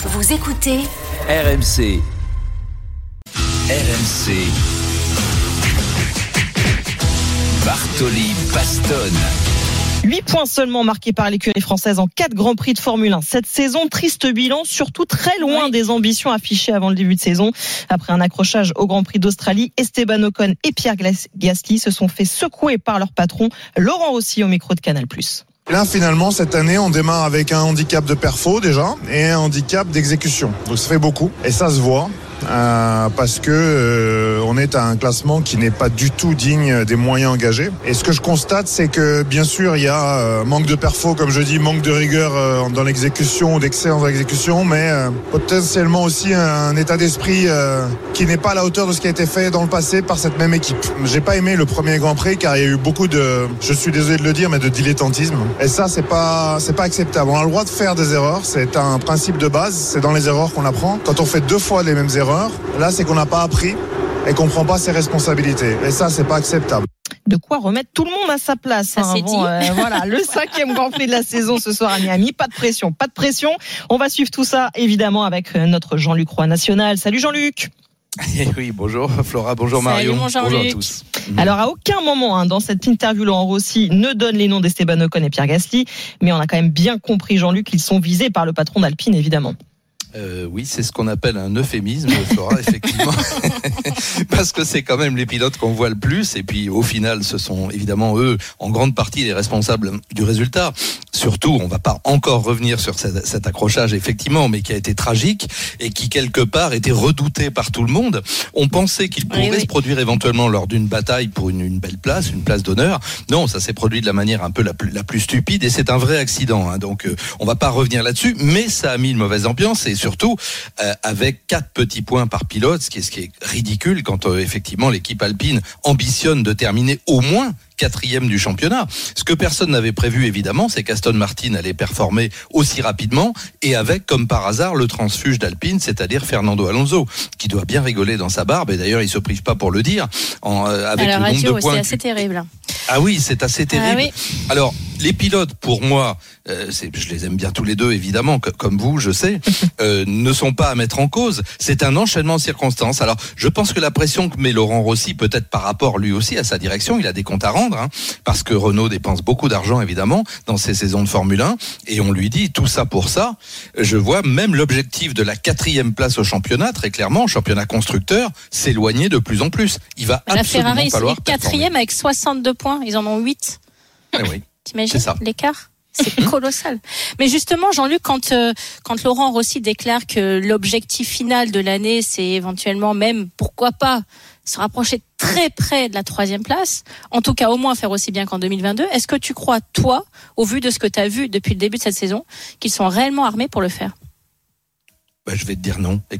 Vous écoutez RMC. RMC. Bartoli Bastonne. 8 points seulement marqués par l'écurie française en 4 Grands Prix de Formule 1. Cette saison, triste bilan, surtout très loin des ambitions affichées avant le début de saison. Après un accrochage au Grand Prix d'Australie, Esteban Ocon et Pierre Gasly se sont fait secouer par leur patron, Laurent Rossi, au micro de Canal+. Là, finalement, cette année, on démarre avec un handicap de perfo déjà et un handicap d'exécution. Donc ça fait beaucoup et ça se voit. Euh, parce que euh, on est à un classement qui n'est pas du tout digne des moyens engagés. Et ce que je constate, c'est que bien sûr, il y a euh, manque de perfo, comme je dis, manque de rigueur euh, dans l'exécution, d'excellence dans l'exécution, mais potentiellement aussi un, état d'esprit qui n'est pas à la hauteur de ce qui a été fait dans le passé par cette même équipe. J'ai pas aimé le premier Grand Prix car il y a eu beaucoup de, je suis désolé de le dire, mais de dilettantisme. Et ça, c'est pas, c'est pas acceptable. On a le droit de faire des erreurs, c'est un principe de base, c'est dans les erreurs qu'on apprend. Quand on fait deux fois les mêmes erreurs Là, c'est qu'on n'a pas appris et qu'on prend pas ses responsabilités. Et ça, c'est pas acceptable de quoi remettre tout le monde à sa place. Ça hein. euh, voilà, le cinquième Grand Prix de la saison ce soir à Miami. Pas de pression, pas de pression. On va suivre tout ça évidemment avec euh, notre Jean-Luc Roy national. Salut Jean-Luc. Eh oui, bonjour Flora, bonjour Mario, bonjour à tous. Alors à aucun moment hein, dans cette interview, Laurent Rossi ne donne les noms d'Esteban Ocon et Pierre Gasly, mais on a quand même bien compris Jean-Luc qu'ils sont visés par le patron d'Alpine évidemment. Euh, oui, c'est ce qu'on appelle un euphémisme, Flora, effectivement, parce que c'est quand même les pilotes qu'on voit le plus, et puis au final, ce sont évidemment eux, en grande partie, les responsables du résultat. Surtout, on va pas encore revenir sur cet, accrochage, effectivement, mais qui a été tragique et qui quelque part était redouté par tout le monde. On pensait qu'il pourrait se produire éventuellement lors d'une bataille pour une, belle place, une place d'honneur. Non, ça s'est produit de la manière un peu la plus, la plus stupide, et c'est un vrai accident. Hein. donc, euh, on va pas revenir là-dessus, mais ça a mis une mauvaise ambiance et surtout euh, avec quatre petits points par pilote, ce qui est, ce qui est ridicule quand euh, effectivement l'équipe alpine ambitionne de terminer au moins quatrième du championnat. Ce que personne n'avait prévu, évidemment, c'est qu'Aston Martin allait performer aussi rapidement et avec, comme par hasard, le transfuge d'Alpine, c'est-à-dire Fernando Alonso, qui doit bien rigoler dans sa barbe. Et d'ailleurs, il se prive pas pour le dire. En, euh, avec le nombre de points. C'est assez terrible. Ah oui, c'est assez ah terrible. Alors, les pilotes, pour moi, euh, je les aime bien tous les deux, évidemment, comme vous, je sais, euh, ne sont pas à mettre en cause. C'est un enchaînement de circonstances. Alors, je pense que la pression que met Laurent Rossi, peut-être par rapport lui aussi à sa direction, il a des comptes à rendre, hein, parce que Renault dépense beaucoup d'argent, évidemment, dans ses saisons de Formule 1, et on lui dit tout ça pour ça. Je vois même l'objectif de la quatrième place au championnat, très clairement, championnat constructeur, s'éloigner de plus en plus. Il va la absolument Ferrari, falloir quatrième avec 62 points, ils en ont 8. Eh oui. T'imagines l'écart c'est colossal. Mais justement, Jean-Luc, quand, euh, quand Laurent Rossi déclare que l'objectif final de l'année, c'est éventuellement même, pourquoi pas, se rapprocher très près de la troisième place, en tout cas au moins faire aussi bien qu'en 2022, est-ce que tu crois, toi, au vu de ce que tu as vu depuis le début de cette saison, qu'ils sont réellement armés pour le faire? Bah, je vais te dire non.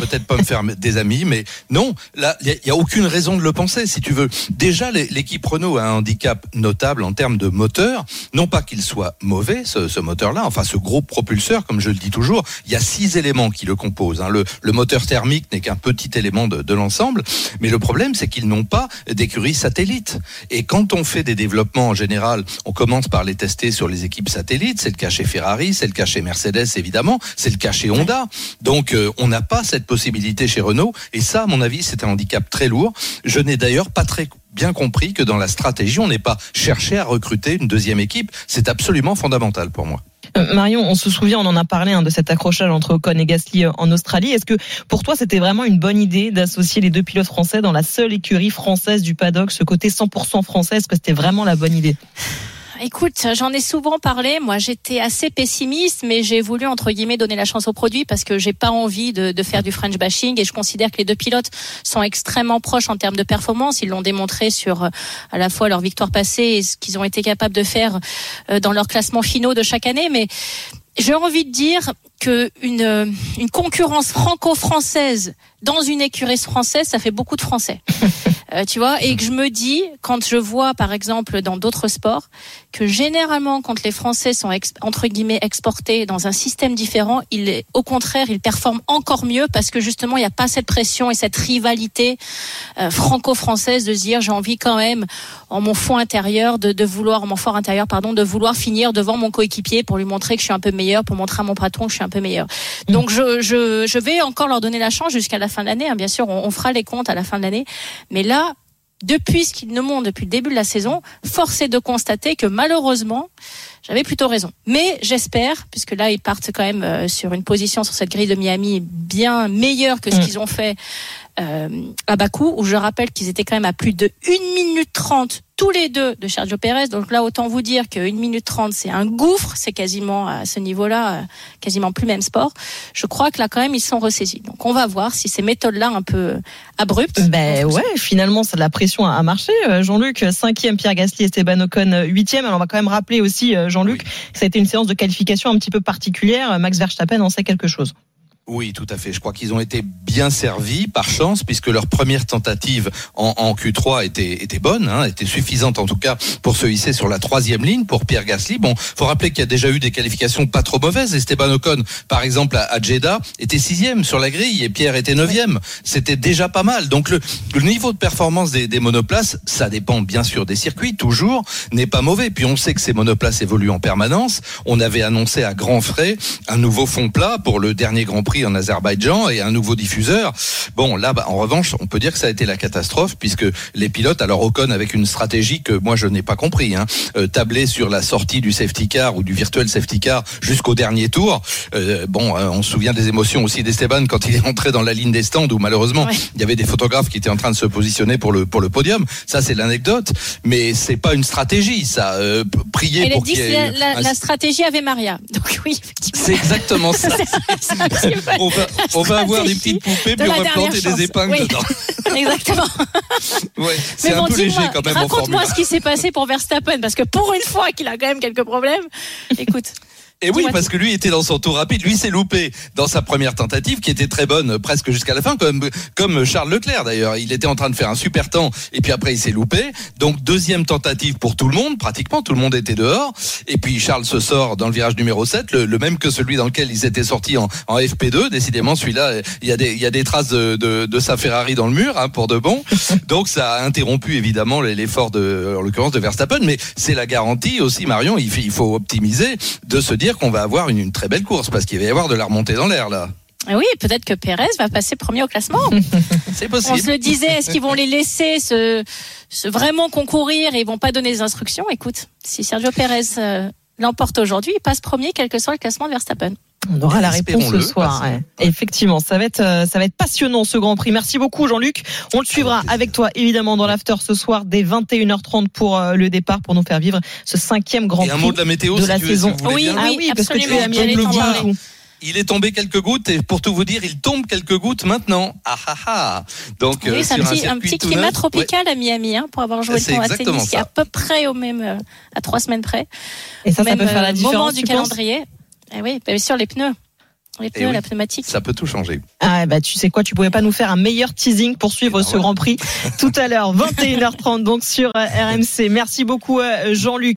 Peut-être pas me faire des amis, mais non. Là, il y, a aucune raison de le penser, si tu veux. Déjà, l'équipe Renault a un handicap notable en termes de moteur. Non pas qu'il soit mauvais, ce, moteur-là, enfin ce gros propulseur, comme je le dis toujours. Il y a six éléments qui le composent. Hein. Le, moteur thermique n'est qu'un petit élément de, de l'ensemble, mais le problème, c'est qu'ils n'ont pas d'écurie satellite. Et quand on fait des développements en général, on commence par les tester sur les équipes satellites. C'est le cas chez Ferrari, c'est le cas chez Mercedes, évidemment, c'est le cas chez Honda. Donc euh, on n'a pas cette possibilité chez Renault et ça à mon avis c'est un handicap très lourd. Je n'ai d'ailleurs pas très bien compris que dans la stratégie on n'ait pas cherché à recruter une deuxième équipe. C'est absolument fondamental pour moi. Euh, Marion, on se souvient, on en a parlé hein, de cet accrochage entre Ocon et Gasly euh, en Australie. Est-ce que pour toi c'était vraiment une bonne idée d'associer les deux pilotes français dans la seule écurie française du paddock, ce côté 100% français? Est-ce que c'était vraiment la bonne idée? Écoute, j'en ai souvent parlé. Moi, j'étais assez pessimiste, mais j'ai voulu entre guillemets donner la chance au produit parce que j'ai pas envie de, de, faire du French bashing et je considère que les deux pilotes sont extrêmement proches en termes de performance. Ils l'ont démontré sur euh, à la fois leur victoire passée et ce qu'ils ont été capables de faire euh, dans leurs classements finaux de chaque année. Mais j'ai envie de dire que une, euh, une concurrence franco-française dans une écurie française, ça fait beaucoup de Français. Euh, tu vois, et que je me dis, quand je vois par exemple dans d'autres sports, que généralement quand les Français sont entre guillemets exportés dans un système différent, ils, au contraire, ils performent encore mieux parce que justement il n'y a pas cette pression et cette rivalité euh, franco-française de se dire j'ai envie quand même en mon fond intérieur de, de vouloir, en mon fort intérieur pardon, de vouloir finir devant mon coéquipier pour lui montrer que je suis un peu meilleur, pour montrer à mon patron que je suis un peu meilleur. Donc je, je, je vais encore leur donner la chance jusqu'à la fin de l'année. Hein. Bien sûr, on, on fera les comptes à la fin de l'année, mais là depuis ce qu'ils nous montrent depuis le début de la saison, force est de constater que malheureusement, j'avais plutôt raison. Mais j'espère, puisque là ils partent quand même euh, sur une position sur cette grille de Miami bien meilleure que ce Mm. qu'ils ont fait euh, à Bakou, où je rappelle qu'ils étaient quand même à plus de 1 minute 30 tous les deux de Sergio Pérez. Donc là, autant vous dire que 1 minute 30, c'est un gouffre. C'est quasiment à ce niveau-là, euh, quasiment plus même sport. Je crois que là, quand même, ils sont ressaisis. Donc on va voir si ces méthodes-là un peu abruptes. Ben ouais, finalement, ça de la pression a marché. Euh, Jean-Luc, cinquième, Pierre Gasly, Esteban Ocon, euh, huitième. Alors on va quand même rappeler aussi, euh, Jean-Luc, ça a été une séance de qualification un petit peu particulière. Euh, Max Verstappen en sait quelque chose. Oui, tout à fait. Je crois qu'ils ont été bien servis par chance, puisque leur première tentative en, en Q3 était, était bonne, hein, était suffisante en tout cas pour se hisser sur la troisième ligne pour Pierre Gasly. Bon, faut rappeler qu'il y a déjà eu des qualifications pas trop mauvaises. Esteban Ocon, par exemple, à, à Jeddah, était sixième sur la grille et Pierre était neuvième. C'était déjà pas mal. Donc le, le niveau de performance des, des monoplaces, ça dépend bien sûr des circuits, toujours, n'est pas mauvais. Puis on sait que ces monoplaces évoluent en permanence. On avait annoncé à grands frais un nouveau fond plat pour le dernier Grand Prix en Azerbaïdjan et un nouveau diffuseur. Bon, là, bah, en revanche, on peut dire que ça a été la catastrophe puisque les pilotes, alors Ocon avec une stratégie que moi je n'ai pas compris, hein, euh, tabler sur la sortie du safety car ou du virtuel safety car jusqu'au dernier tour. Euh, bon, euh, on se souvient des émotions aussi d'Esteban quand il est entré dans la ligne des stands où malheureusement Ouais. il y avait des photographes qui étaient en train de se positionner pour le pour le podium. Ça c'est l'anecdote, mais c'est pas une stratégie. Ça, euh, prier Elle a pour dit qu'il y que ait la, la- un- la stratégie avait Maria. Donc oui, c'est exactement ça. on va, on va avoir des petites de puis on va planter chance. des épingles Oui. dedans. Exactement. Ouais, c'est Mais un bon, peu léger dis-moi, quand même raconte-moi 1. ce qui s'est passé pour Verstappen, parce que pour une fois qu'il a quand même quelques problèmes, écoute. Et oui, parce que lui était dans son tour rapide. Lui s'est loupé dans sa première tentative, qui était très bonne presque jusqu'à la fin, comme, comme Charles Leclerc d'ailleurs. Il était en train de faire un super temps, et puis après il s'est loupé. Donc deuxième tentative pour tout le monde, pratiquement tout le monde était dehors. Et puis Charles se sort dans le virage numéro 7, le, le même que celui dans lequel ils étaient sortis en, en FP2. Décidément, celui-là, il y a des, il y a des traces de, de, de sa Ferrari dans le mur, hein, pour de bon. Donc ça a interrompu évidemment l'effort de, en l'occurrence de Verstappen, mais c'est la garantie aussi, Marion. Il, il faut optimiser de se dire qu'on va avoir une, une très belle course parce qu'il va y avoir de la remontée dans l'air là. Et oui, peut-être que Pérez va passer premier au classement. C'est On se possible. le disait, est-ce qu'ils vont les laisser se, se vraiment concourir et ils vont pas donner des instructions? Écoute, si Sergio Pérez euh, l'emporte aujourd'hui, il passe premier, quel que soit le classement de Verstappen. On aura la réponse ce soir. ouais. Effectivement, ça va être euh, ça va être passionnant ce Grand Prix. Merci beaucoup Jean-Luc. On le suivra Avec toi évidemment dans l'after ce soir dès 21h30 pour euh, le départ pour nous faire vivre ce cinquième Grand Et un Prix mot de la météo de si la tu veux, si saison. vous voulez Oui, bien. Ah oui, parce que tu es absolument, à coup. Il est tombé quelques gouttes et pour tout vous dire, il tombe quelques gouttes maintenant. Ah ah ah. Donc Oui, euh, c'est un petit, un circuit petit tout climat neuf, ouais. tropical à Miami, hein, pour avoir joué le à tennis, qui est à peu près au même, euh, à trois semaines près. Et ça, ça même peut faire la euh, différence. moment du calendrier. Eh oui, bien sûr, les pneus. Les pneus, oui. la pneumatique. Ça peut tout changer. Ah bah tu sais quoi, tu pouvais pas nous faire un meilleur teasing pour suivre Eh ben ce. Grand Prix tout à l'heure 21h30 donc sur euh, RMC. Merci beaucoup euh, Jean-Luc.